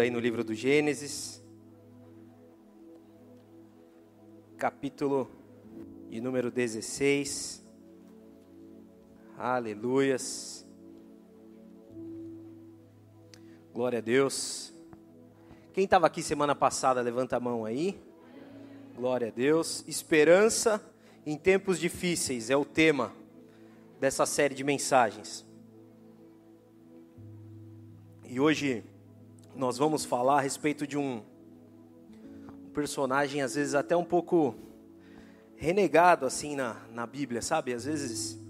aí no livro do Gênesis, capítulo de número 16. Aleluias. Glória a Deus. Quem estava aqui semana passada, levanta a mão aí. Glória a Deus. Esperança em tempos difíceis é o tema dessa série de mensagens. E hoje nós vamos falar a respeito de um, personagem, às vezes até um pouco renegado assim na, na Bíblia, sabe? Às vezes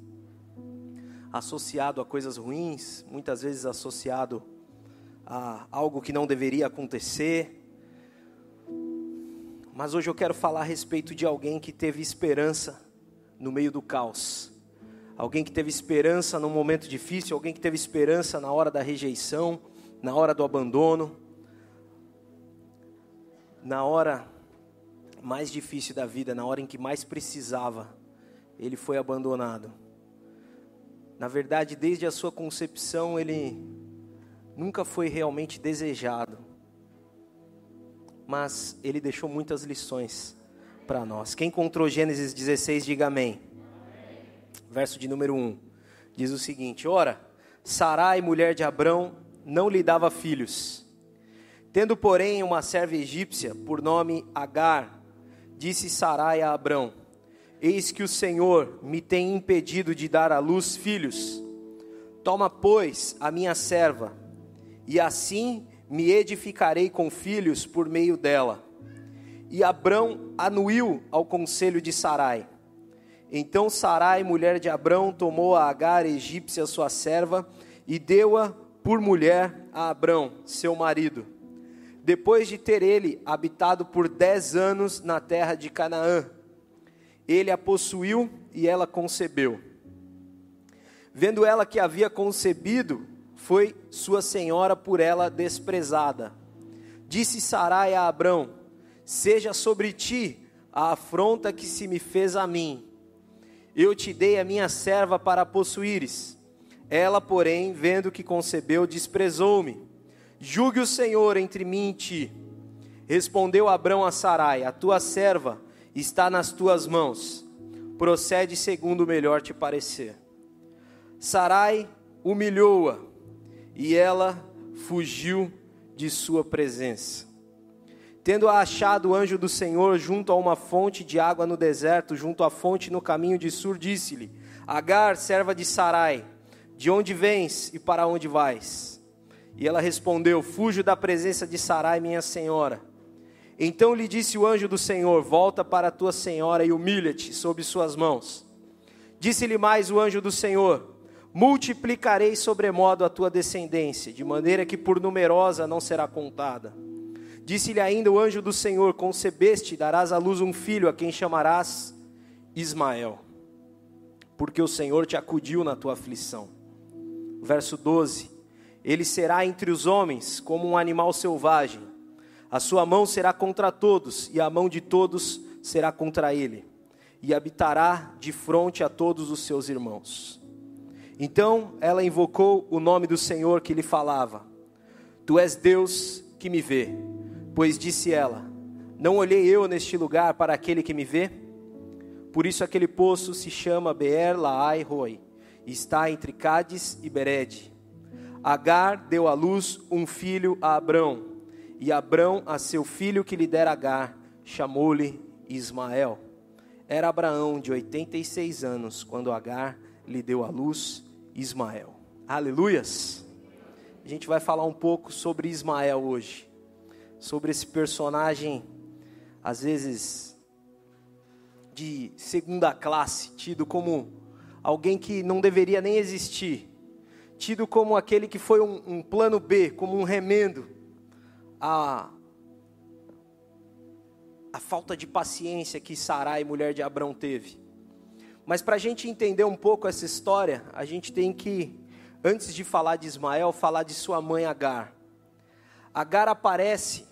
associado a coisas ruins, muitas vezes associado a algo que não deveria acontecer. Mas hoje eu quero falar a respeito de alguém que teve esperança no meio do caos. Alguém que teve esperança num momento difícil, alguém que teve esperança na hora da rejeição, na hora do abandono, na hora mais difícil da vida, na hora em que mais precisava, ele foi abandonado. Na verdade, desde a sua concepção, ele nunca foi realmente desejado. Mas ele deixou muitas lições para nós. Quem encontrou Gênesis 16, diga amém. amém. Verso de número 1 diz o seguinte: Ora, Sarai, mulher de Abrão, não lhe dava filhos. Tendo, porém, uma serva egípcia, por nome Agar, disse Sarai a Abrão: Eis que o Senhor me tem impedido de dar à luz filhos. Toma, pois, a minha serva, e assim me edificarei com filhos por meio dela. E Abrão anuiu ao conselho de Sarai. Então Sarai, mulher de Abrão, tomou a Agar, egípcia, sua serva, e deu-a por mulher a Abrão, seu marido, depois de ter ele habitado por dez anos na terra de Canaã. Ele a possuiu e ela concebeu. Vendo ela que havia concebido, foi sua senhora por ela desprezada. Disse Sarai a Abrão: Seja sobre ti a afronta que se me fez a mim. Eu te dei a minha serva para possuíres ela, porém, vendo que concebeu, desprezou-me. Julgue o Senhor entre mim e ti. Respondeu Abrão a Sarai: A tua serva está nas tuas mãos. Procede segundo o melhor te parecer. Sarai humilhou-a e ela fugiu de sua presença. Tendo achado o anjo do Senhor junto a uma fonte de água no deserto, junto à fonte no caminho de Sur, disse-lhe: Agar, serva de Sarai, de onde vens e para onde vais? E ela respondeu: Fujo da presença de Sarai, minha senhora. Então lhe disse o anjo do Senhor: Volta para a tua senhora e humilha-te sob suas mãos. Disse-lhe mais o anjo do Senhor: Multiplicarei sobremodo a tua descendência, de maneira que por numerosa não será contada. Disse-lhe ainda o anjo do Senhor: Concebeste, darás à luz um filho, a quem chamarás Ismael, porque o Senhor te acudiu na tua aflição verso 12: Ele será entre os homens como um animal selvagem, a sua mão será contra todos, e a mão de todos será contra ele, e habitará de frente a todos os seus irmãos. Então ela invocou o nome do Senhor que lhe falava: Tu és Deus que me vê. Pois disse ela: Não olhei eu neste lugar para aquele que me vê? Por isso aquele poço se chama Beer Laai Roi está entre Cádiz e Bered. Agar deu à luz um filho a Abrão, e Abrão a seu filho que lhe dera Agar, chamou-lhe Ismael. Era Abraão de 86 anos quando Agar lhe deu à luz Ismael. Aleluias! A gente vai falar um pouco sobre Ismael hoje, sobre esse personagem, às vezes de segunda classe, tido como alguém que não deveria nem existir, tido como aquele que foi um, um plano B, como um remendo a falta de paciência que Sarai, mulher de Abrão, teve. Mas para a gente entender um pouco essa história, a gente tem que, antes de falar de Ismael, falar de sua mãe Agar. Agar aparece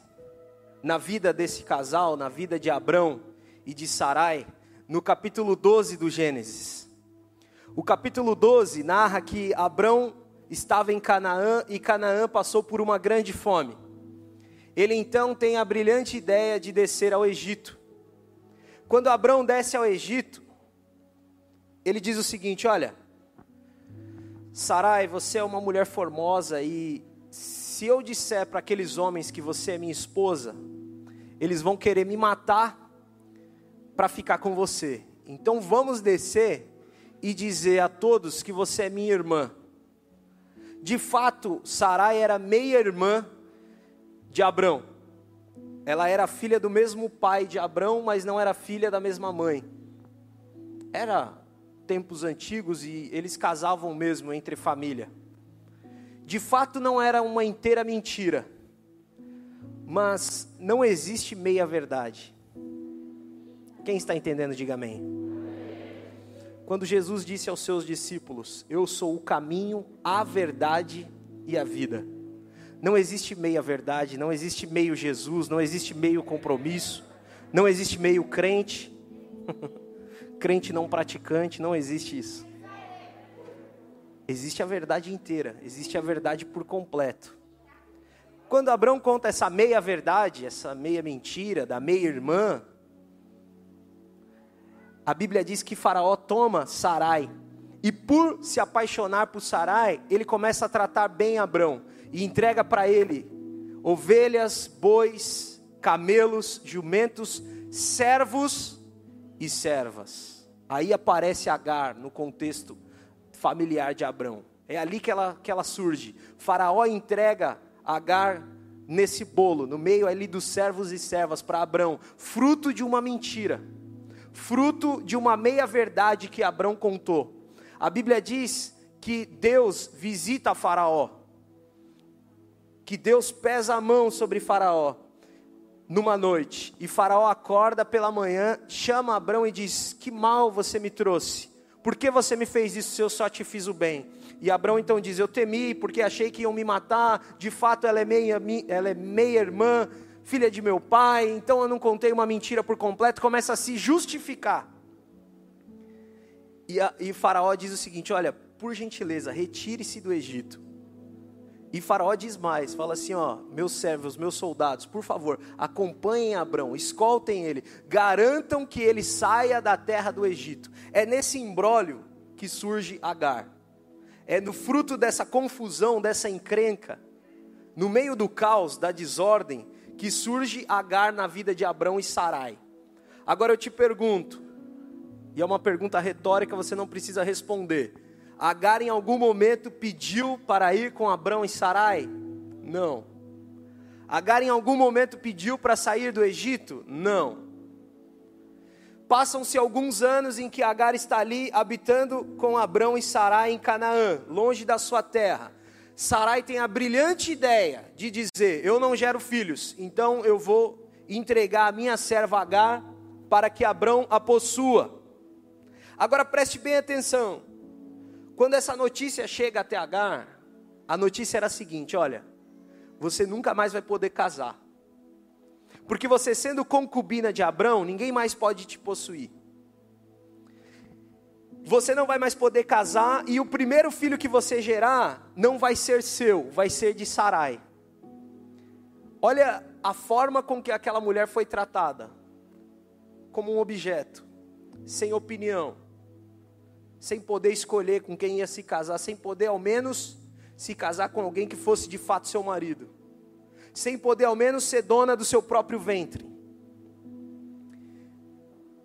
na vida desse casal, na vida de Abrão e de Sarai, no capítulo 12 do Gênesis. O capítulo 12 narra que Abrão estava em Canaã e Canaã passou por uma grande fome. ele então tem a brilhante ideia de descer ao Egito. Quando Abraão desce ao Egito, ele diz o seguinte: Olha, Sarai, você é uma mulher formosa e se eu disser para aqueles homens que você é minha esposa, eles vão querer me matar para ficar com você. Então vamos descer e dizer a todos que você é minha irmã. De fato, Sarai era meia-irmã de Abrão. Ela era filha do mesmo pai de Abrão, mas não era filha da mesma mãe. Era tempos antigos e eles casavam mesmo entre família. De fato, não era uma inteira mentira, mas não existe meia verdade. Quem está entendendo, diga amém. Quando Jesus disse aos seus discípulos: Eu sou o caminho, a verdade e a vida. Não existe meia verdade, não existe meio Jesus, não existe meio compromisso, não existe meio crente, crente não praticante, não existe isso. Existe a verdade inteira, existe a verdade por completo. Quando Abraão conta essa meia verdade, essa meia mentira da meia irmã, a Bíblia diz que Faraó toma Sarai. E por se apaixonar por Sarai, ele começa a tratar bem Abrão e entrega para ele ovelhas, bois, camelos, jumentos, servos e servas. Aí aparece Agar no contexto familiar de Abrão. É ali que ela, que ela surge. Faraó entrega Agar nesse bolo, no meio ali dos servos e servas para Abrão, fruto de uma mentira fruto de uma meia-verdade que Abrão contou. A Bíblia diz que Deus visita Faraó, que Deus pesa a mão sobre Faraó numa noite, e Faraó acorda pela manhã, chama Abrão e diz: Que mal você me trouxe, por que você me fez isso se eu só te fiz o bem? E Abrão então diz: Eu temi, porque achei que iam me matar, de fato ela é meia, ela é meia irmã filha de meu pai, então eu não contei uma mentira por completo, começa a se justificar. E, a, e Faraó diz o seguinte: olha, por gentileza, retire-se do Egito. E Faraó diz mais, fala assim, ó, meus servos, meus soldados, por favor, acompanhem Abrão, escoltem ele, garantam que ele saia da terra do Egito. É nesse imbróglio que surge Agar. É no fruto dessa confusão, dessa encrenca, no meio do caos, da desordem, que surge Agar na vida de Abrão e Sarai. Agora eu te pergunto, e é uma pergunta retórica, você não precisa responder. Agar em algum momento pediu para ir com Abrão e Sarai? Não. Agar em algum momento pediu para sair do Egito? Não. Passam-se alguns anos em que Agar está ali habitando com Abrão e Sarai em Canaã, longe da sua terra. Sarai tem a brilhante ideia de dizer: Eu não gero filhos, então eu vou entregar a minha serva Agar para que Abrão a possua. Agora preste bem atenção. Quando essa notícia chega até Agar, a notícia era a seguinte: olha, você nunca mais vai poder casar. Porque você sendo concubina de Abrão, ninguém mais pode te possuir você não vai mais poder casar e o primeiro filho que você gerar não vai ser seu, vai ser de Sarai. Olha a forma com que aquela mulher foi tratada como um objeto, sem opinião, sem poder escolher com quem ia se casar, sem poder ao menos se casar com alguém que fosse de fato seu marido, sem poder ao menos ser dona do seu próprio ventre.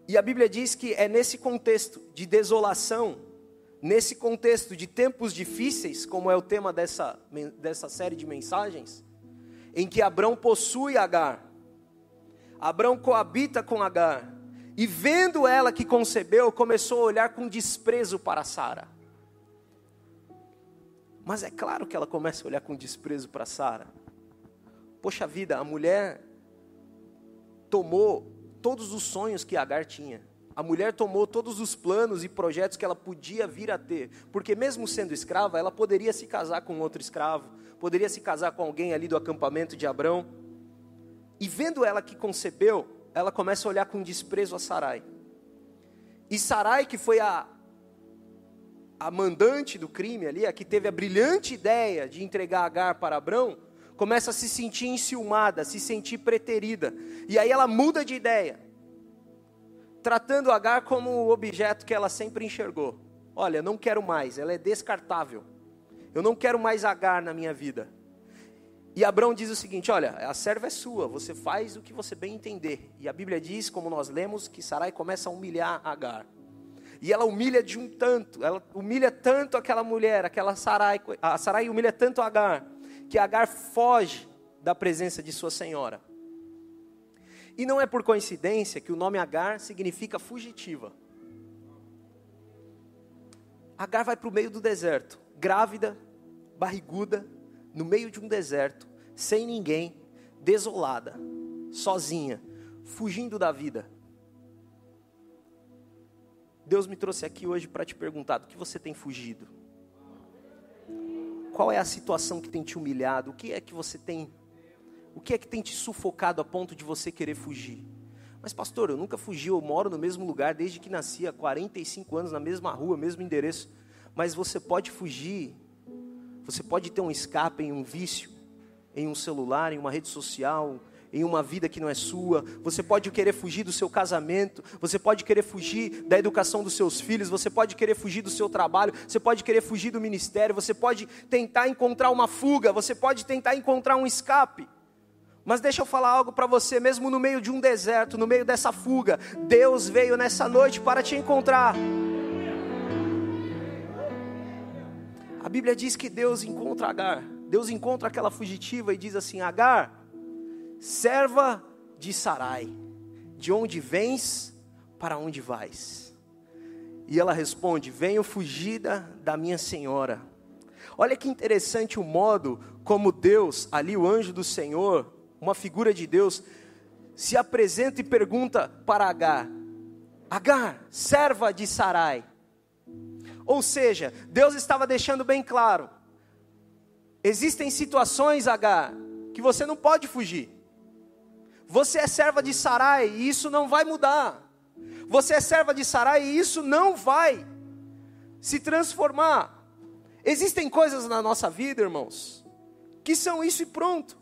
E a Bíblia diz que é nesse contexto de desolação, nesse contexto de tempos difíceis, como é o tema dessa, dessa série de mensagens, em que Abrão possui Agar, Abrão coabita com Agar, e vendo ela que concebeu, começou a olhar com desprezo para Sara. Mas é claro que ela começa a olhar com desprezo para Sara. Poxa vida, a mulher tomou todos os sonhos que Agar tinha. A mulher tomou todos os planos e projetos que ela podia vir a ter, porque mesmo sendo escrava, ela poderia se casar com outro escravo, poderia se casar com alguém ali do acampamento de Abrão. E vendo ela que concebeu, ela começa a olhar com desprezo a Sarai. E Sarai, que foi a, a mandante do crime ali, a que teve a brilhante ideia de entregar Agar para Abrão, começa a se sentir enciumada, se sentir preterida. E aí ela muda de ideia, tratando Agar como o objeto que ela sempre enxergou. Olha, não quero mais, ela é descartável. Eu não quero mais Agar na minha vida. E Abraão diz o seguinte: Olha, a serva é sua, você faz o que você bem entender. E a Bíblia diz, como nós lemos, que Sarai começa a humilhar Agar. E ela humilha de um tanto, ela humilha tanto aquela mulher, aquela Sarai, a Sarai humilha tanto Agar, que Agar foge da presença de sua senhora. E não é por coincidência que o nome Agar significa fugitiva. Agar vai para o meio do deserto, grávida, barriguda, no meio de um deserto, sem ninguém, desolada, sozinha, fugindo da vida. Deus me trouxe aqui hoje para te perguntar: do que você tem fugido? Qual é a situação que tem te humilhado? O que é que você tem? O que é que tem te sufocado a ponto de você querer fugir? Mas, pastor, eu nunca fugi, eu moro no mesmo lugar desde que nasci, há 45 anos, na mesma rua, mesmo endereço. Mas você pode fugir você pode ter um escape em um vício, em um celular, em uma rede social, em uma vida que não é sua. Você pode querer fugir do seu casamento, você pode querer fugir da educação dos seus filhos, você pode querer fugir do seu trabalho, você pode querer fugir do ministério, você pode tentar encontrar uma fuga, você pode tentar encontrar um escape. Mas deixa eu falar algo para você, mesmo no meio de um deserto, no meio dessa fuga, Deus veio nessa noite para te encontrar. A Bíblia diz que Deus encontra Agar. Deus encontra aquela fugitiva e diz assim: Agar, serva de Sarai, de onde vens, para onde vais? E ela responde: Venho fugida da minha senhora. Olha que interessante o modo como Deus, ali o anjo do Senhor, uma figura de Deus, se apresenta e pergunta para Agar: Agar, serva de Sarai, ou seja, Deus estava deixando bem claro: existem situações, H, que você não pode fugir. Você é serva de Sarai e isso não vai mudar. Você é serva de Sarai e isso não vai se transformar. Existem coisas na nossa vida, irmãos, que são isso e pronto.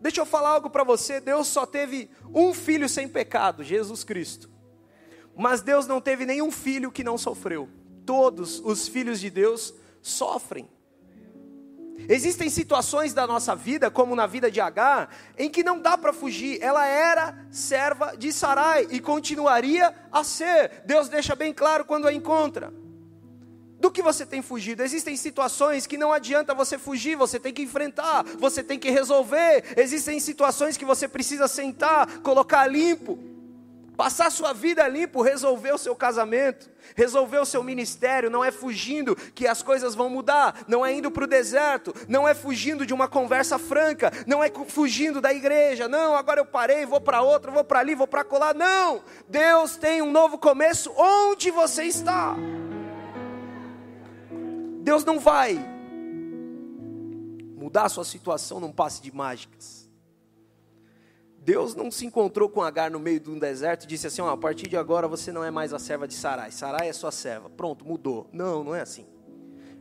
Deixa eu falar algo para você: Deus só teve um filho sem pecado, Jesus Cristo. Mas Deus não teve nenhum filho que não sofreu todos os filhos de Deus sofrem. Existem situações da nossa vida, como na vida de Agar, em que não dá para fugir. Ela era serva de Sarai e continuaria a ser. Deus deixa bem claro quando a encontra. Do que você tem fugido? Existem situações que não adianta você fugir, você tem que enfrentar, você tem que resolver. Existem situações que você precisa sentar, colocar limpo. Passar sua vida limpo, resolver o seu casamento, resolver o seu ministério, não é fugindo que as coisas vão mudar, não é indo para o deserto, não é fugindo de uma conversa franca, não é fugindo da igreja, não, agora eu parei, vou para outra, vou para ali, vou para colar, não, Deus tem um novo começo onde você está. Deus não vai mudar a sua situação num passe de mágicas. Deus não se encontrou com Agar no meio de um deserto e disse assim: oh, a partir de agora você não é mais a serva de Sarai, Sarai é sua serva. Pronto, mudou. Não, não é assim.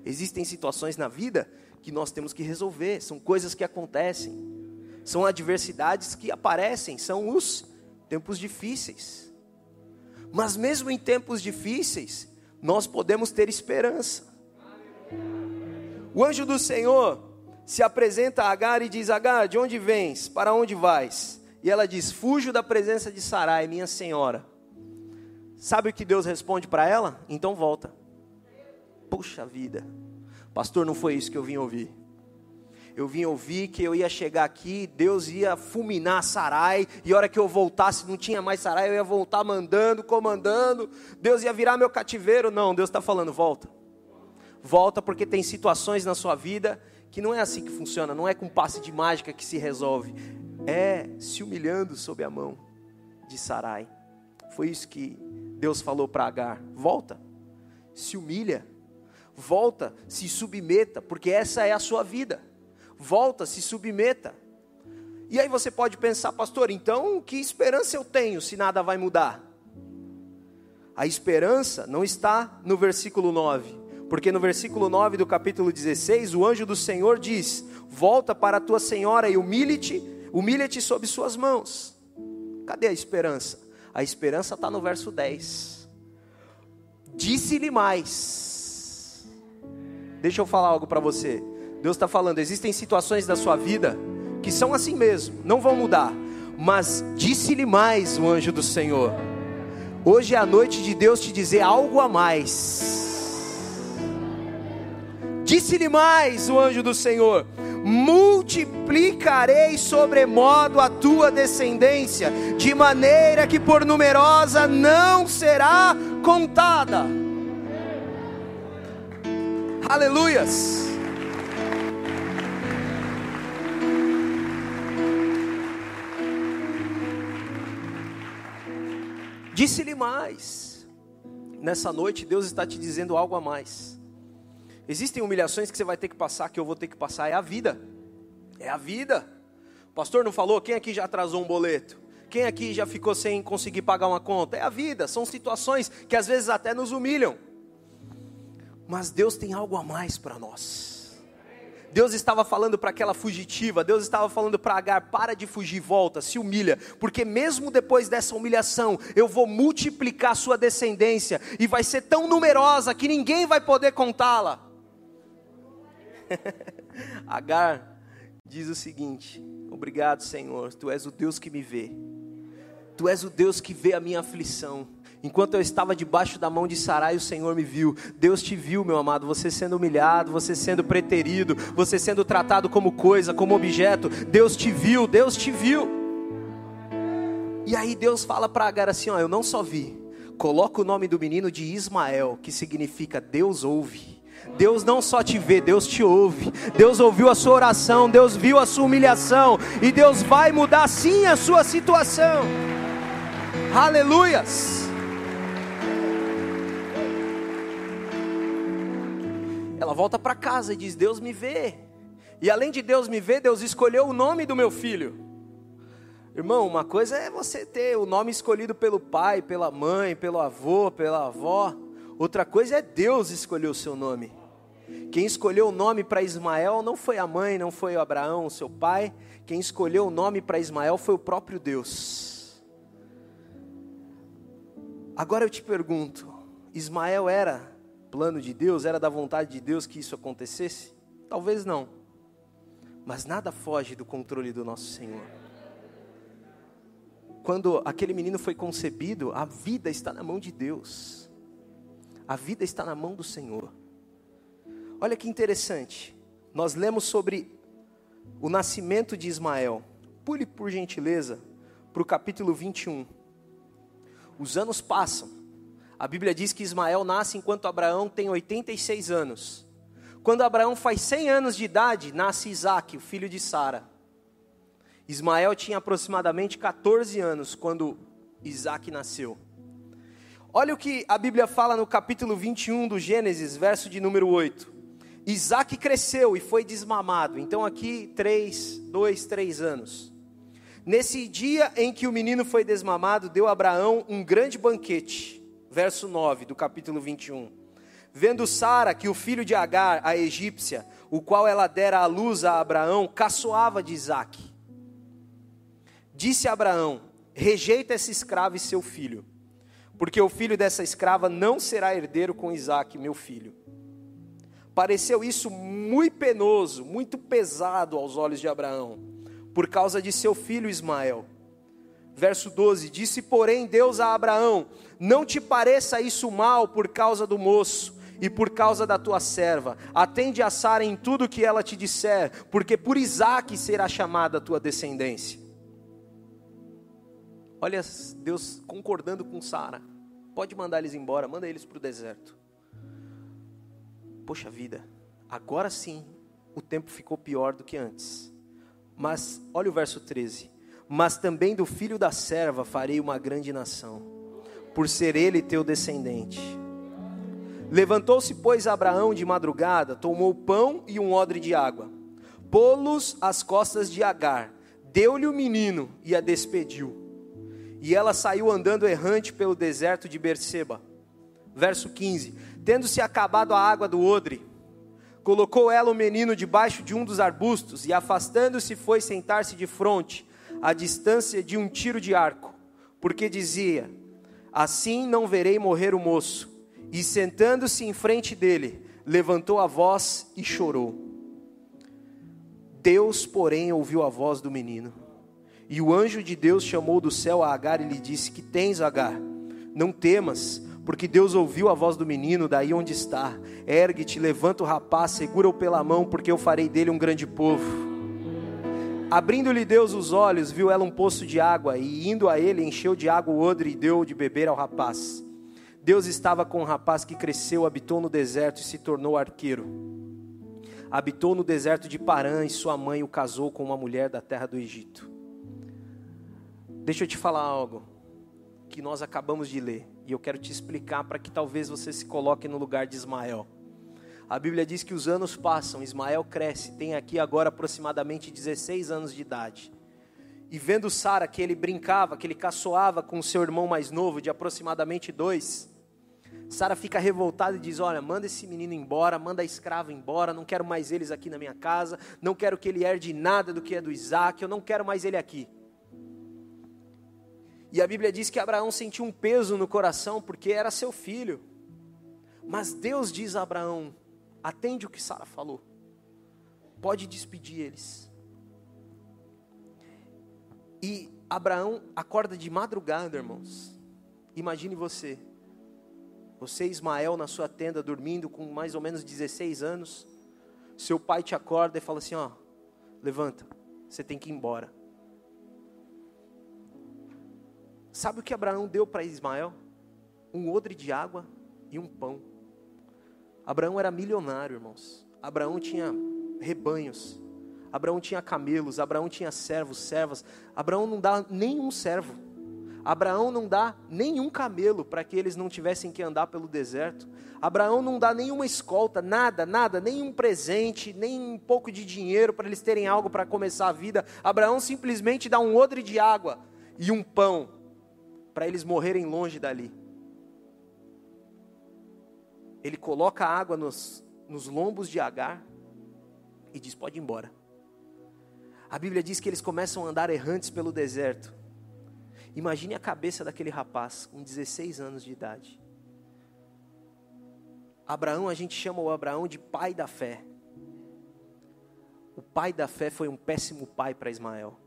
Existem situações na vida que nós temos que resolver, são coisas que acontecem, são adversidades que aparecem, são os tempos difíceis. Mas mesmo em tempos difíceis, nós podemos ter esperança. O anjo do Senhor se apresenta a Agar e diz: Agar, de onde vens? Para onde vais? E ela diz: Fujo da presença de Sarai, minha senhora. Sabe o que Deus responde para ela? Então volta. Puxa vida, pastor, não foi isso que eu vim ouvir. Eu vim ouvir que eu ia chegar aqui, Deus ia fulminar Sarai, e a hora que eu voltasse não tinha mais Sarai, eu ia voltar mandando, comandando, Deus ia virar meu cativeiro. Não, Deus está falando: volta. Volta, porque tem situações na sua vida que não é assim que funciona, não é com passe de mágica que se resolve é se humilhando sob a mão de Sarai. Foi isso que Deus falou para Agar: volta, se humilha, volta, se submeta, porque essa é a sua vida. Volta, se submeta. E aí você pode pensar, pastor, então que esperança eu tenho se nada vai mudar? A esperança não está no versículo 9. Porque no versículo 9 do capítulo 16, o anjo do Senhor diz: Volta para a tua senhora e humilhe-te, humilha-te sob suas mãos. Cadê a esperança? A esperança está no verso 10. Disse-lhe mais. Deixa eu falar algo para você. Deus está falando: existem situações da sua vida que são assim mesmo, não vão mudar. Mas disse-lhe mais o anjo do Senhor. Hoje é a noite de Deus te dizer algo a mais. Disse-lhe mais o anjo do Senhor: multiplicarei sobremodo a tua descendência, de maneira que por numerosa não será contada. Aleluias. Disse-lhe mais. Nessa noite, Deus está te dizendo algo a mais. Existem humilhações que você vai ter que passar, que eu vou ter que passar, é a vida. É a vida. O pastor não falou? Quem aqui já atrasou um boleto? Quem aqui já ficou sem conseguir pagar uma conta? É a vida, são situações que às vezes até nos humilham. Mas Deus tem algo a mais para nós. Deus estava falando para aquela fugitiva, Deus estava falando para Agar: para de fugir, volta, se humilha, porque mesmo depois dessa humilhação, eu vou multiplicar sua descendência, e vai ser tão numerosa que ninguém vai poder contá-la. Agar diz o seguinte: Obrigado, Senhor, tu és o Deus que me vê. Tu és o Deus que vê a minha aflição. Enquanto eu estava debaixo da mão de Sarai, o Senhor me viu. Deus te viu, meu amado, você sendo humilhado, você sendo preterido, você sendo tratado como coisa, como objeto. Deus te viu, Deus te viu. E aí Deus fala para Agar assim: ó, eu não só vi, coloca o nome do menino de Ismael, que significa Deus ouve. Deus não só te vê, Deus te ouve. Deus ouviu a sua oração, Deus viu a sua humilhação e Deus vai mudar sim a sua situação. Aleluias. Ela volta para casa e diz: Deus me vê. E além de Deus me ver, Deus escolheu o nome do meu filho. Irmão, uma coisa é você ter o nome escolhido pelo pai, pela mãe, pelo avô, pela avó. Outra coisa é Deus escolher o seu nome. Quem escolheu o nome para Ismael não foi a mãe, não foi o Abraão, seu pai. Quem escolheu o nome para Ismael foi o próprio Deus. Agora eu te pergunto: Ismael era plano de Deus? Era da vontade de Deus que isso acontecesse? Talvez não. Mas nada foge do controle do nosso Senhor. Quando aquele menino foi concebido, a vida está na mão de Deus. A vida está na mão do Senhor. Olha que interessante. Nós lemos sobre o nascimento de Ismael. Pule, por gentileza, para o capítulo 21. Os anos passam. A Bíblia diz que Ismael nasce enquanto Abraão tem 86 anos. Quando Abraão faz 100 anos de idade, nasce Isaac, o filho de Sara. Ismael tinha aproximadamente 14 anos quando Isaac nasceu. Olha o que a Bíblia fala no capítulo 21 do Gênesis, verso de número 8. Isaac cresceu e foi desmamado. Então, aqui, três, dois, três anos. Nesse dia em que o menino foi desmamado, deu Abraão um grande banquete. Verso 9 do capítulo 21. Vendo Sara que o filho de Agar, a egípcia, o qual ela dera à luz a Abraão, caçoava de Isaac. Disse Abraão: Rejeita esse escravo e seu filho porque o filho dessa escrava não será herdeiro com Isaac, meu filho. Pareceu isso muito penoso, muito pesado aos olhos de Abraão, por causa de seu filho Ismael. Verso 12: Disse, porém, Deus a Abraão: Não te pareça isso mal por causa do moço e por causa da tua serva. Atende a Sara em tudo que ela te disser, porque por Isaque será chamada a tua descendência. Olha Deus concordando com Sara. Pode mandar eles embora, manda eles para o deserto. Poxa vida, agora sim o tempo ficou pior do que antes. Mas olha o verso 13: Mas também do filho da serva farei uma grande nação, por ser ele teu descendente. Levantou-se, pois, Abraão de madrugada, tomou pão e um odre de água, pô-los às costas de Agar, deu-lhe o menino e a despediu. E ela saiu andando errante pelo deserto de Berseba. Verso 15: Tendo-se acabado a água do odre, colocou ela o menino debaixo de um dos arbustos e, afastando-se, foi sentar-se de frente, à distância de um tiro de arco, porque dizia: Assim não verei morrer o moço. E sentando-se em frente dele, levantou a voz e chorou. Deus, porém, ouviu a voz do menino. E o anjo de Deus chamou do céu a Agar e lhe disse: Que tens, Agar? Não temas, porque Deus ouviu a voz do menino daí onde está. Ergue-te, levanta o rapaz, segura-o pela mão, porque eu farei dele um grande povo. Abrindo-lhe Deus os olhos, viu ela um poço de água, e indo a ele, encheu de água o odre e deu de beber ao rapaz. Deus estava com o rapaz que cresceu, habitou no deserto e se tornou arqueiro. Habitou no deserto de Parã e sua mãe o casou com uma mulher da terra do Egito. Deixa eu te falar algo que nós acabamos de ler. E eu quero te explicar para que talvez você se coloque no lugar de Ismael. A Bíblia diz que os anos passam, Ismael cresce, tem aqui agora aproximadamente 16 anos de idade. E vendo Sara que ele brincava, que ele caçoava com seu irmão mais novo, de aproximadamente dois, Sara fica revoltada e diz: Olha, manda esse menino embora, manda a escrava embora, não quero mais eles aqui na minha casa, não quero que ele herde nada do que é do Isaac, eu não quero mais ele aqui. E a Bíblia diz que Abraão sentiu um peso no coração porque era seu filho. Mas Deus diz a Abraão: atende o que Sara falou, pode despedir eles. E Abraão acorda de madrugada, irmãos. Imagine você, você Ismael na sua tenda dormindo com mais ou menos 16 anos. Seu pai te acorda e fala assim: ó, levanta, você tem que ir embora. Sabe o que Abraão deu para Ismael? Um odre de água e um pão. Abraão era milionário, irmãos. Abraão tinha rebanhos. Abraão tinha camelos. Abraão tinha servos, servas. Abraão não dá nenhum servo. Abraão não dá nenhum camelo para que eles não tivessem que andar pelo deserto. Abraão não dá nenhuma escolta, nada, nada, nenhum presente, nem um pouco de dinheiro para eles terem algo para começar a vida. Abraão simplesmente dá um odre de água e um pão para eles morrerem longe dali. Ele coloca a água nos, nos lombos de Agar e diz: Pode ir embora. A Bíblia diz que eles começam a andar errantes pelo deserto. Imagine a cabeça daquele rapaz com 16 anos de idade. Abraão, a gente chama o Abraão de pai da fé. O pai da fé foi um péssimo pai para Ismael.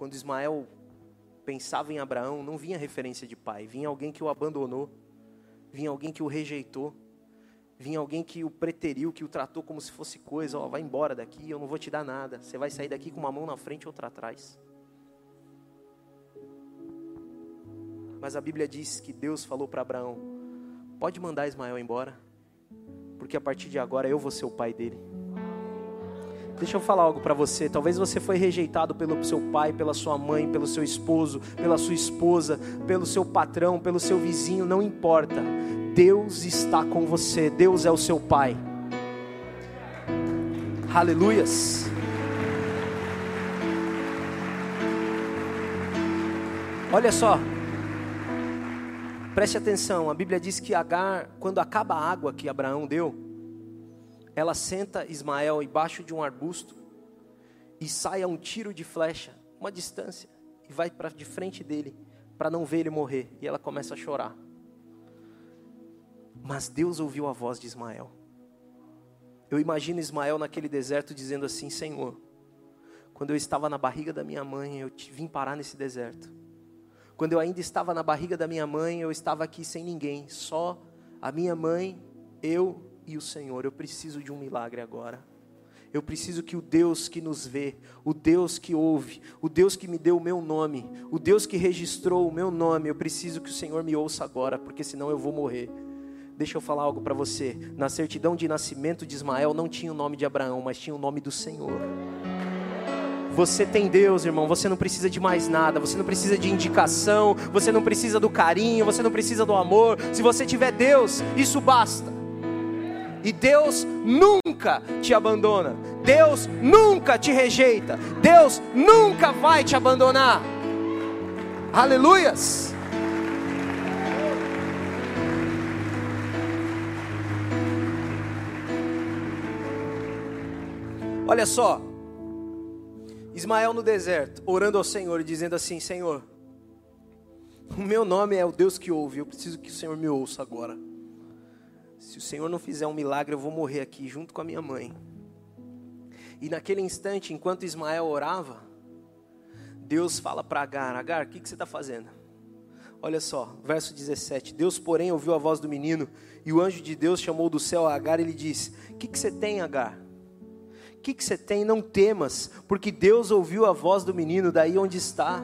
Quando Ismael pensava em Abraão, não vinha referência de pai, vinha alguém que o abandonou, vinha alguém que o rejeitou, vinha alguém que o preteriu, que o tratou como se fosse coisa, ó, vai embora daqui, eu não vou te dar nada. Você vai sair daqui com uma mão na frente e outra atrás. Mas a Bíblia diz que Deus falou para Abraão: pode mandar Ismael embora, porque a partir de agora eu vou ser o pai dele. Deixa eu falar algo para você. Talvez você foi rejeitado pelo seu pai, pela sua mãe, pelo seu esposo, pela sua esposa, pelo seu patrão, pelo seu vizinho, não importa. Deus está com você. Deus é o seu pai. Aleluias. Olha só. Preste atenção, a Bíblia diz que Agar, quando acaba a água que Abraão deu, ela senta Ismael embaixo de um arbusto e sai a um tiro de flecha, uma distância, e vai para de frente dele para não ver ele morrer. E ela começa a chorar. Mas Deus ouviu a voz de Ismael. Eu imagino Ismael naquele deserto dizendo assim: Senhor, quando eu estava na barriga da minha mãe, eu vim parar nesse deserto. Quando eu ainda estava na barriga da minha mãe, eu estava aqui sem ninguém, só a minha mãe, eu e o Senhor. Eu preciso de um milagre agora. Eu preciso que o Deus que nos vê, o Deus que ouve, o Deus que me deu o meu nome, o Deus que registrou o meu nome, eu preciso que o Senhor me ouça agora, porque senão eu vou morrer. Deixa eu falar algo para você. Na certidão de nascimento de Ismael não tinha o nome de Abraão, mas tinha o nome do Senhor. Você tem Deus, irmão. Você não precisa de mais nada. Você não precisa de indicação. Você não precisa do carinho. Você não precisa do amor. Se você tiver Deus, isso basta. E Deus nunca te abandona. Deus nunca te rejeita. Deus nunca vai te abandonar. Aleluias! Olha só, Ismael no deserto, orando ao Senhor e dizendo assim: Senhor, o meu nome é o Deus que ouve, eu preciso que o Senhor me ouça agora. Se o Senhor não fizer um milagre, eu vou morrer aqui junto com a minha mãe. E naquele instante, enquanto Ismael orava, Deus fala para Agar: Agar, o que, que você está fazendo? Olha só, verso 17: Deus, porém, ouviu a voz do menino, e o anjo de Deus chamou do céu a Agar e lhe disse: O que, que você tem, Agar? O que, que você tem? Não temas, porque Deus ouviu a voz do menino daí onde está.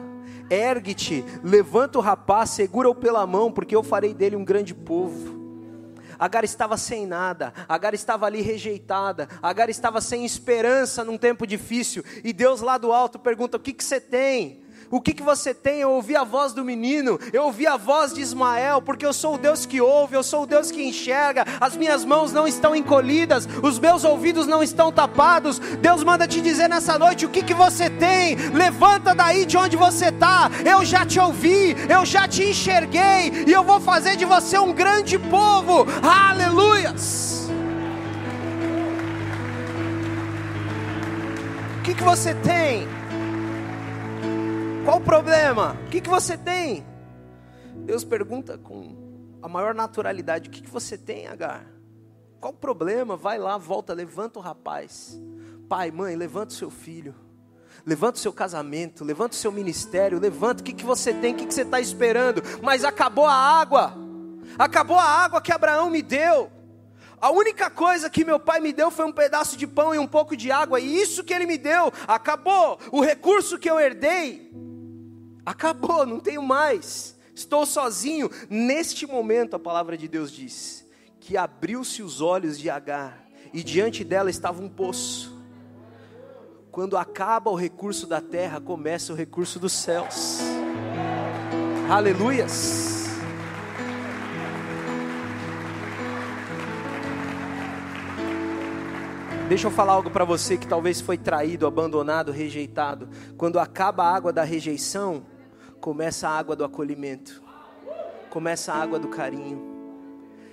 Ergue-te, levanta o rapaz, segura-o pela mão, porque eu farei dele um grande povo. Agar estava sem nada, Agar estava ali rejeitada, Agar estava sem esperança num tempo difícil, e Deus lá do alto pergunta: O que, que você tem? O que, que você tem? Eu ouvi a voz do menino, eu ouvi a voz de Ismael, porque eu sou o Deus que ouve, eu sou o Deus que enxerga, as minhas mãos não estão encolhidas, os meus ouvidos não estão tapados. Deus manda te dizer nessa noite: o que, que você tem? Levanta daí de onde você está. Eu já te ouvi, eu já te enxerguei, e eu vou fazer de você um grande povo. Aleluias! O que, que você tem? Qual o problema? O que, que você tem? Deus pergunta com a maior naturalidade: O que, que você tem, Agar? Qual o problema? Vai lá, volta, levanta o rapaz. Pai, mãe, levanta o seu filho. Levanta o seu casamento, levanta o seu ministério, levanta o que, que você tem, o que, que você está esperando. Mas acabou a água, acabou a água que Abraão me deu. A única coisa que meu pai me deu foi um pedaço de pão e um pouco de água, e isso que ele me deu, acabou. O recurso que eu herdei, acabou, não tenho mais, estou sozinho. Neste momento, a palavra de Deus diz que abriu-se os olhos de Agar e diante dela estava um poço. Quando acaba o recurso da terra, começa o recurso dos céus. Aleluias. Deixa eu falar algo para você que talvez foi traído, abandonado, rejeitado. Quando acaba a água da rejeição, começa a água do acolhimento, começa a água do carinho.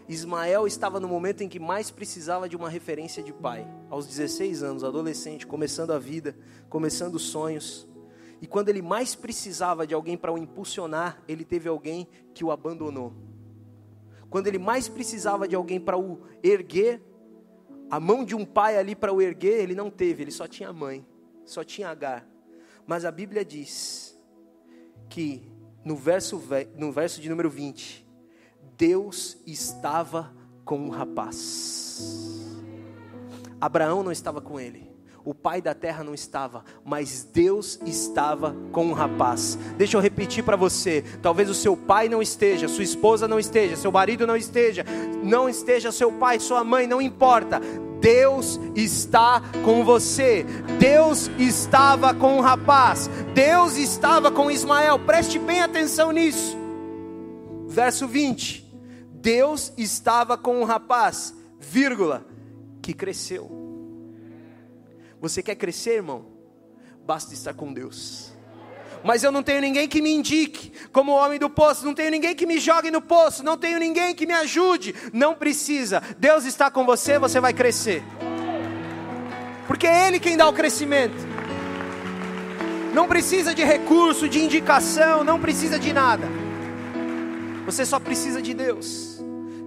Ismael estava no momento em que mais precisava de uma referência de pai, aos 16 anos, adolescente, começando a vida, começando os sonhos. E quando ele mais precisava de alguém para o impulsionar, ele teve alguém que o abandonou. Quando ele mais precisava de alguém para o erguer, a mão de um pai ali para o erguer, ele não teve, ele só tinha mãe, só tinha Agar. Mas a Bíblia diz que no verso, no verso de número 20, Deus estava com um rapaz. Abraão não estava com ele. O pai da terra não estava, mas Deus estava com um rapaz. Deixa eu repetir para você: talvez o seu pai não esteja, sua esposa não esteja, seu marido não esteja, não esteja seu pai, sua mãe, não importa. Deus está com você. Deus estava com o rapaz. Deus estava com Ismael. Preste bem atenção nisso. Verso 20. Deus estava com o rapaz, vírgula, que cresceu. Você quer crescer, irmão? Basta estar com Deus mas eu não tenho ninguém que me indique, como o homem do poço, não tenho ninguém que me jogue no poço, não tenho ninguém que me ajude. Não precisa, Deus está com você, você vai crescer, porque é Ele quem dá o crescimento. Não precisa de recurso, de indicação, não precisa de nada. Você só precisa de Deus.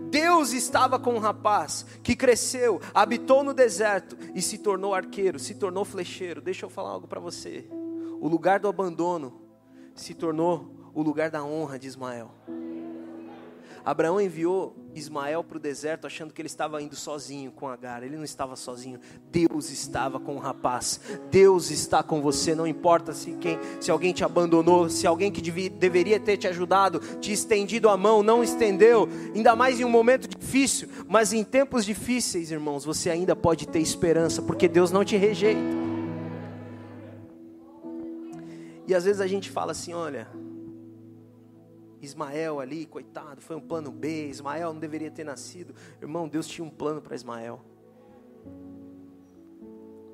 Deus estava com um rapaz que cresceu, habitou no deserto e se tornou arqueiro, se tornou flecheiro. Deixa eu falar algo para você o lugar do abandono se tornou o lugar da honra de Ismael. Abraão enviou Ismael para o deserto achando que ele estava indo sozinho com Agar. Ele não estava sozinho. Deus estava com o rapaz. Deus está com você. Não importa se quem, se alguém te abandonou, se alguém que devia, deveria ter te ajudado, te estendido a mão, não estendeu. Ainda mais em um momento difícil. Mas em tempos difíceis, irmãos, você ainda pode ter esperança, porque Deus não te rejeita. E às vezes a gente fala assim: olha, Ismael ali, coitado, foi um plano B, Ismael não deveria ter nascido. Irmão, Deus tinha um plano para Ismael.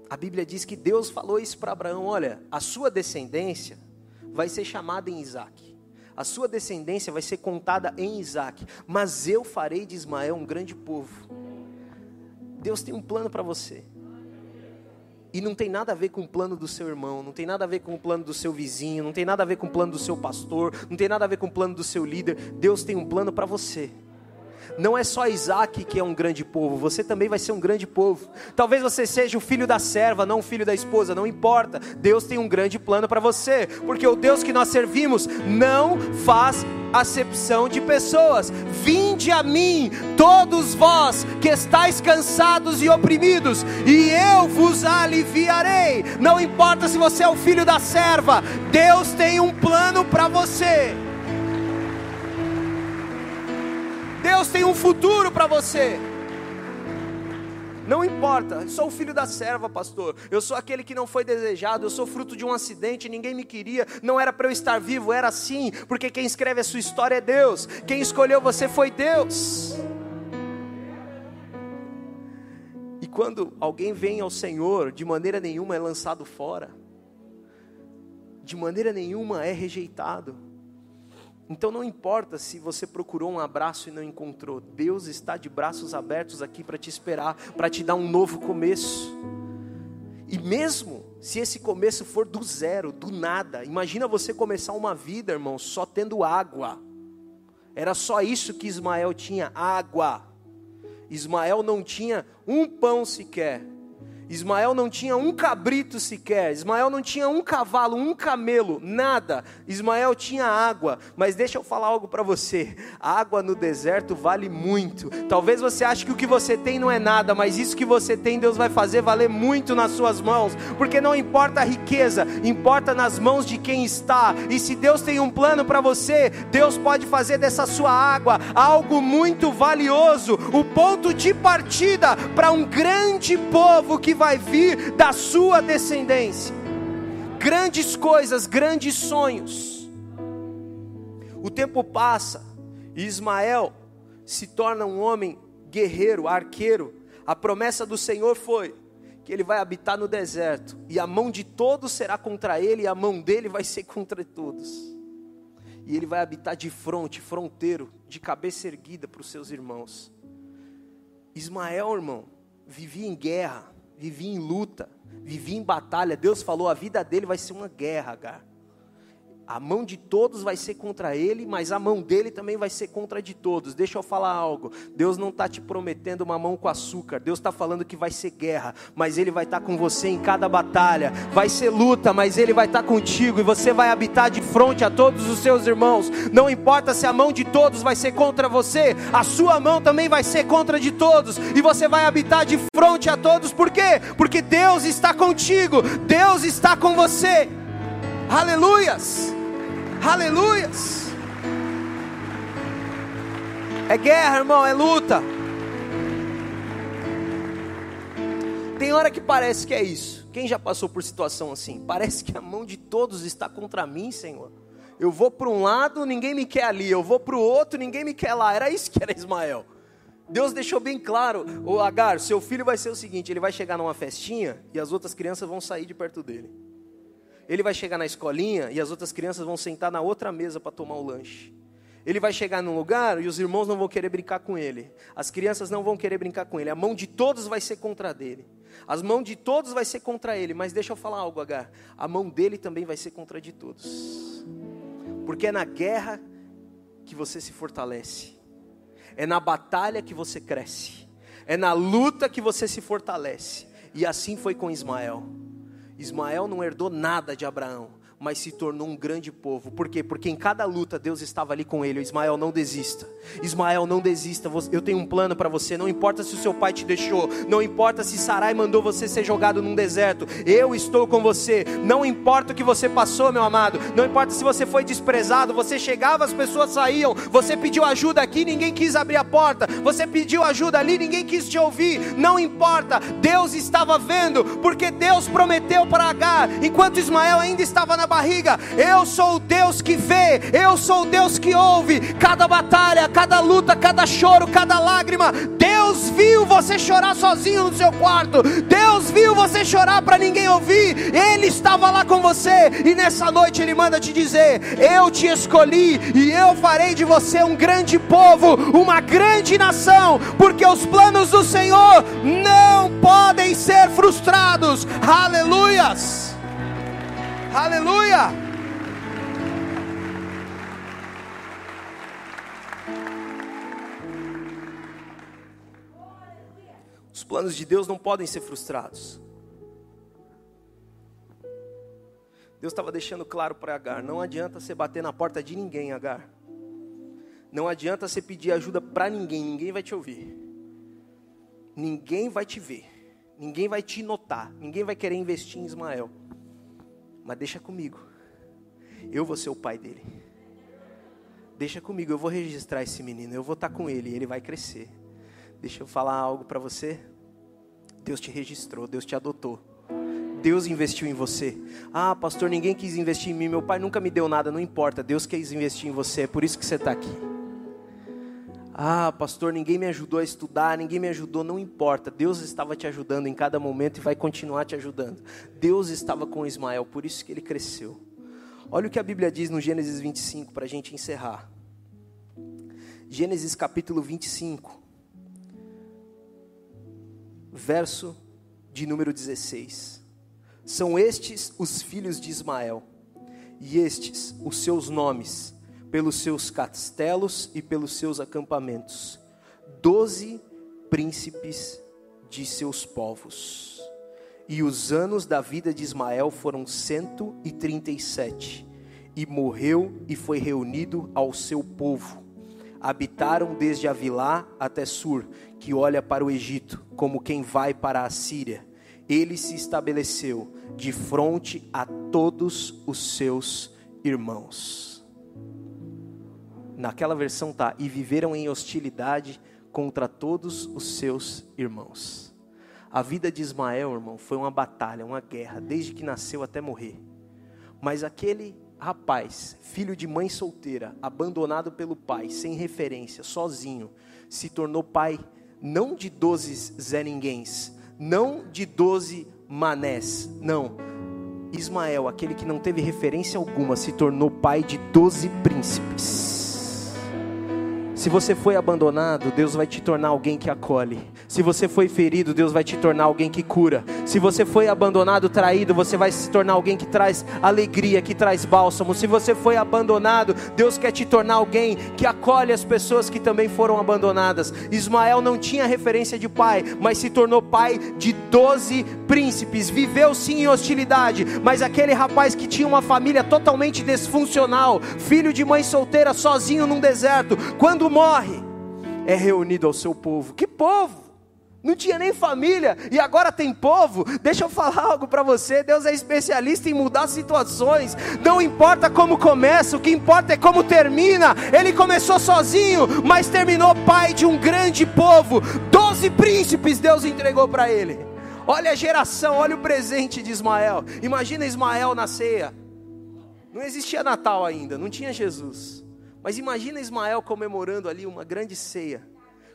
A Bíblia diz que Deus falou isso para Abraão: olha, a sua descendência vai ser chamada em Isaac. A sua descendência vai ser contada em Isaac. Mas eu farei de Ismael um grande povo. Deus tem um plano para você. E não tem nada a ver com o plano do seu irmão, não tem nada a ver com o plano do seu vizinho, não tem nada a ver com o plano do seu pastor, não tem nada a ver com o plano do seu líder. Deus tem um plano para você. Não é só Isaac que é um grande povo, você também vai ser um grande povo. Talvez você seja o filho da serva, não o filho da esposa, não importa. Deus tem um grande plano para você, porque o Deus que nós servimos não faz acepção de pessoas. Vinde a mim, todos vós que estáis cansados e oprimidos, e eu vos aliviarei. Não importa se você é o filho da serva, Deus tem um plano para você. Deus tem um futuro para você. Não importa, sou o filho da serva, pastor. Eu sou aquele que não foi desejado, eu sou fruto de um acidente, ninguém me queria, não era para eu estar vivo, era assim, porque quem escreve a sua história é Deus. Quem escolheu você foi Deus. E quando alguém vem ao Senhor, de maneira nenhuma é lançado fora. De maneira nenhuma é rejeitado. Então não importa se você procurou um abraço e não encontrou, Deus está de braços abertos aqui para te esperar, para te dar um novo começo. E mesmo se esse começo for do zero, do nada, imagina você começar uma vida, irmão, só tendo água. Era só isso que Ismael tinha: água. Ismael não tinha um pão sequer. Ismael não tinha um cabrito sequer, Ismael não tinha um cavalo, um camelo, nada. Ismael tinha água, mas deixa eu falar algo para você: água no deserto vale muito. Talvez você ache que o que você tem não é nada, mas isso que você tem, Deus vai fazer valer muito nas suas mãos, porque não importa a riqueza, importa nas mãos de quem está. E se Deus tem um plano para você, Deus pode fazer dessa sua água algo muito valioso, o ponto de partida para um grande povo que vai vir da sua descendência. Grandes coisas, grandes sonhos. O tempo passa e Ismael se torna um homem guerreiro, arqueiro. A promessa do Senhor foi que ele vai habitar no deserto e a mão de todos será contra ele e a mão dele vai ser contra todos. E ele vai habitar de fronte, fronteiro, de cabeça erguida para os seus irmãos. Ismael, irmão, vivia em guerra vivia em luta, vivia em batalha. Deus falou: a vida dele vai ser uma guerra, cara. A mão de todos vai ser contra ele, mas a mão dele também vai ser contra de todos. Deixa eu falar algo. Deus não está te prometendo uma mão com açúcar. Deus está falando que vai ser guerra, mas Ele vai estar tá com você em cada batalha. Vai ser luta, mas Ele vai estar tá contigo e você vai habitar de frente a todos os seus irmãos. Não importa se a mão de todos vai ser contra você, a sua mão também vai ser contra de todos e você vai habitar de frente a todos. Por quê? Porque Deus está contigo. Deus está com você. Aleluias! Aleluias! É guerra, irmão, é luta. Tem hora que parece que é isso. Quem já passou por situação assim? Parece que a mão de todos está contra mim, Senhor. Eu vou para um lado, ninguém me quer ali. Eu vou para o outro, ninguém me quer lá. Era isso que era Ismael. Deus deixou bem claro, o Agar, seu filho vai ser o seguinte: ele vai chegar numa festinha e as outras crianças vão sair de perto dele. Ele vai chegar na escolinha e as outras crianças vão sentar na outra mesa para tomar o lanche. Ele vai chegar num lugar e os irmãos não vão querer brincar com ele. As crianças não vão querer brincar com ele. A mão de todos vai ser contra dele. As mãos de todos vai ser contra ele. Mas deixa eu falar algo, H. A mão dele também vai ser contra de todos. Porque é na guerra que você se fortalece. É na batalha que você cresce. É na luta que você se fortalece. E assim foi com Ismael. Ismael não herdou nada de Abraão, mas se tornou um grande povo. Por quê? Porque em cada luta Deus estava ali com ele. Ismael, não desista. Ismael, não desista. Eu tenho um plano para você. Não importa se o seu pai te deixou. Não importa se Sarai mandou você ser jogado num deserto. Eu estou com você. Não importa o que você passou, meu amado. Não importa se você foi desprezado. Você chegava, as pessoas saíam. Você pediu ajuda aqui, ninguém quis abrir a porta. Você pediu ajuda ali, ninguém quis te ouvir. Não importa. Deus estava vendo, porque Deus prometeu para Agar, enquanto Ismael ainda estava na barriga. Eu sou o Deus que vê, eu sou o Deus que ouve cada batalha, cada luta, cada choro, cada lágrima. Deus viu você chorar sozinho no seu quarto. Deus viu você chorar para ninguém ouvir. Ele estava lá com você e nessa noite ele manda te dizer: "Eu te escolhi e eu farei de você um grande povo, uma grande nação, porque os planos do Senhor não podem ser frustrados." Aleluias! Aleluia! Os planos de Deus não podem ser frustrados. Deus estava deixando claro para Agar: não adianta você bater na porta de ninguém, Agar. Não adianta você pedir ajuda para ninguém, ninguém vai te ouvir. Ninguém vai te ver. Ninguém vai te notar. Ninguém vai querer investir em Ismael. Mas deixa comigo. Eu vou ser o pai dele. Deixa comigo, eu vou registrar esse menino. Eu vou estar com ele, ele vai crescer. Deixa eu falar algo para você. Deus te registrou, Deus te adotou. Deus investiu em você. Ah, pastor, ninguém quis investir em mim. Meu pai nunca me deu nada, não importa. Deus quis investir em você, é por isso que você está aqui. Ah, pastor, ninguém me ajudou a estudar, ninguém me ajudou, não importa. Deus estava te ajudando em cada momento e vai continuar te ajudando. Deus estava com Ismael, por isso que ele cresceu. Olha o que a Bíblia diz no Gênesis 25 para a gente encerrar. Gênesis capítulo 25 verso de número 16. São estes os filhos de Ismael, e estes os seus nomes, pelos seus castelos e pelos seus acampamentos, doze príncipes de seus povos. E os anos da vida de Ismael foram cento e trinta e sete, e morreu e foi reunido ao seu povo. Habitaram desde Avilá até Sur, que olha para o Egito como quem vai para a Síria. Ele se estabeleceu de frente a todos os seus irmãos. Naquela versão tá, e viveram em hostilidade contra todos os seus irmãos. A vida de Ismael, irmão, foi uma batalha, uma guerra, desde que nasceu até morrer. Mas aquele rapaz, filho de mãe solteira, abandonado pelo pai, sem referência, sozinho, se tornou pai não de doze Zé Ninguéms, não de doze manés, não. Ismael, aquele que não teve referência alguma, se tornou pai de doze príncipes. Se você foi abandonado, Deus vai te tornar alguém que acolhe. Se você foi ferido, Deus vai te tornar alguém que cura. Se você foi abandonado, traído, você vai se tornar alguém que traz alegria, que traz bálsamo. Se você foi abandonado, Deus quer te tornar alguém que acolhe as pessoas que também foram abandonadas. Ismael não tinha referência de pai, mas se tornou pai de doze príncipes. Viveu sim em hostilidade, mas aquele rapaz que tinha uma família totalmente desfuncional, filho de mãe solteira, sozinho num deserto, quando morre, é reunido ao seu povo. Que povo? Não tinha nem família e agora tem povo. Deixa eu falar algo para você. Deus é especialista em mudar situações. Não importa como começa, o que importa é como termina. Ele começou sozinho, mas terminou pai de um grande povo. Doze príncipes Deus entregou para ele. Olha a geração, olha o presente de Ismael. Imagina Ismael na ceia. Não existia Natal ainda, não tinha Jesus. Mas imagina Ismael comemorando ali uma grande ceia,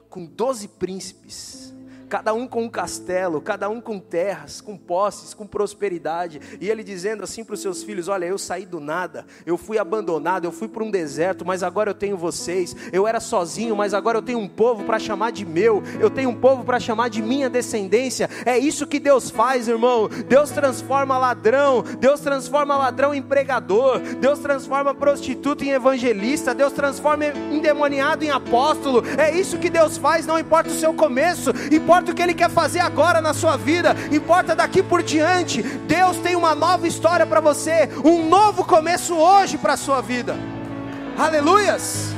com doze príncipes cada um com um castelo, cada um com terras, com posses, com prosperidade, e ele dizendo assim para os seus filhos: Olha, eu saí do nada, eu fui abandonado, eu fui para um deserto, mas agora eu tenho vocês, eu era sozinho, mas agora eu tenho um povo para chamar de meu, eu tenho um povo para chamar de minha descendência. É isso que Deus faz, irmão. Deus transforma ladrão, Deus transforma ladrão em pregador, Deus transforma prostituta em evangelista, Deus transforma endemoniado em apóstolo. É isso que Deus faz, não importa o seu começo, importa importa o que Ele quer fazer agora na sua vida, importa daqui por diante. Deus tem uma nova história para você, um novo começo hoje para a sua vida. Aleluias!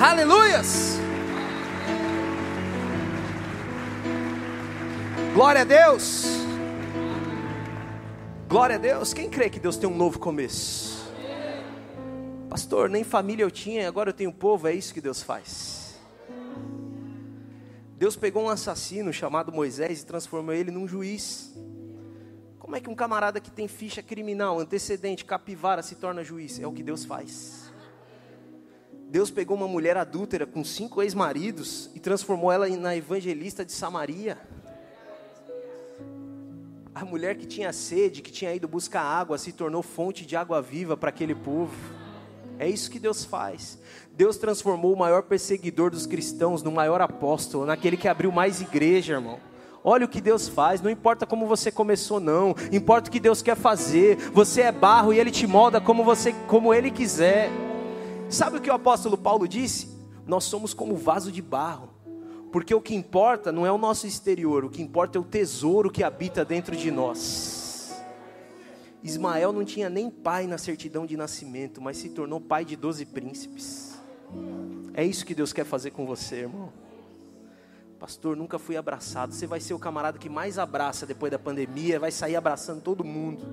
Aleluias! Glória a Deus! Glória a Deus! Quem crê que Deus tem um novo começo? Pastor, nem família eu tinha, agora eu tenho povo, é isso que Deus faz. Deus pegou um assassino chamado Moisés e transformou ele num juiz. Como é que um camarada que tem ficha criminal, antecedente, capivara se torna juiz? É o que Deus faz. Deus pegou uma mulher adúltera com cinco ex-maridos e transformou ela na evangelista de Samaria. A mulher que tinha sede, que tinha ido buscar água, se tornou fonte de água viva para aquele povo. É isso que Deus faz. Deus transformou o maior perseguidor dos cristãos no maior apóstolo, naquele que abriu mais igreja, irmão. Olha o que Deus faz, não importa como você começou não, importa o que Deus quer fazer. Você é barro e ele te molda como você como ele quiser. Sabe o que o apóstolo Paulo disse? Nós somos como vaso de barro. Porque o que importa não é o nosso exterior, o que importa é o tesouro que habita dentro de nós. Ismael não tinha nem pai na certidão de nascimento, mas se tornou pai de doze príncipes. É isso que Deus quer fazer com você, irmão. Pastor, nunca fui abraçado. Você vai ser o camarada que mais abraça depois da pandemia, vai sair abraçando todo mundo.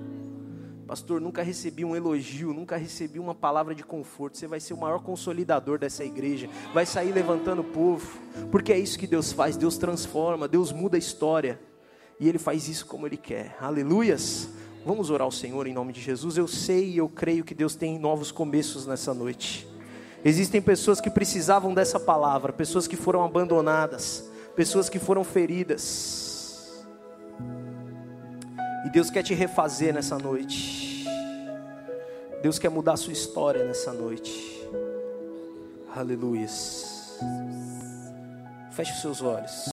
Pastor, nunca recebi um elogio, nunca recebi uma palavra de conforto. Você vai ser o maior consolidador dessa igreja, vai sair levantando o povo, porque é isso que Deus faz. Deus transforma, Deus muda a história, e Ele faz isso como Ele quer. Aleluias. Vamos orar ao Senhor em nome de Jesus. Eu sei e eu creio que Deus tem novos começos nessa noite. Existem pessoas que precisavam dessa palavra, pessoas que foram abandonadas, pessoas que foram feridas. E Deus quer te refazer nessa noite. Deus quer mudar a sua história nessa noite. Aleluia. Feche os seus olhos.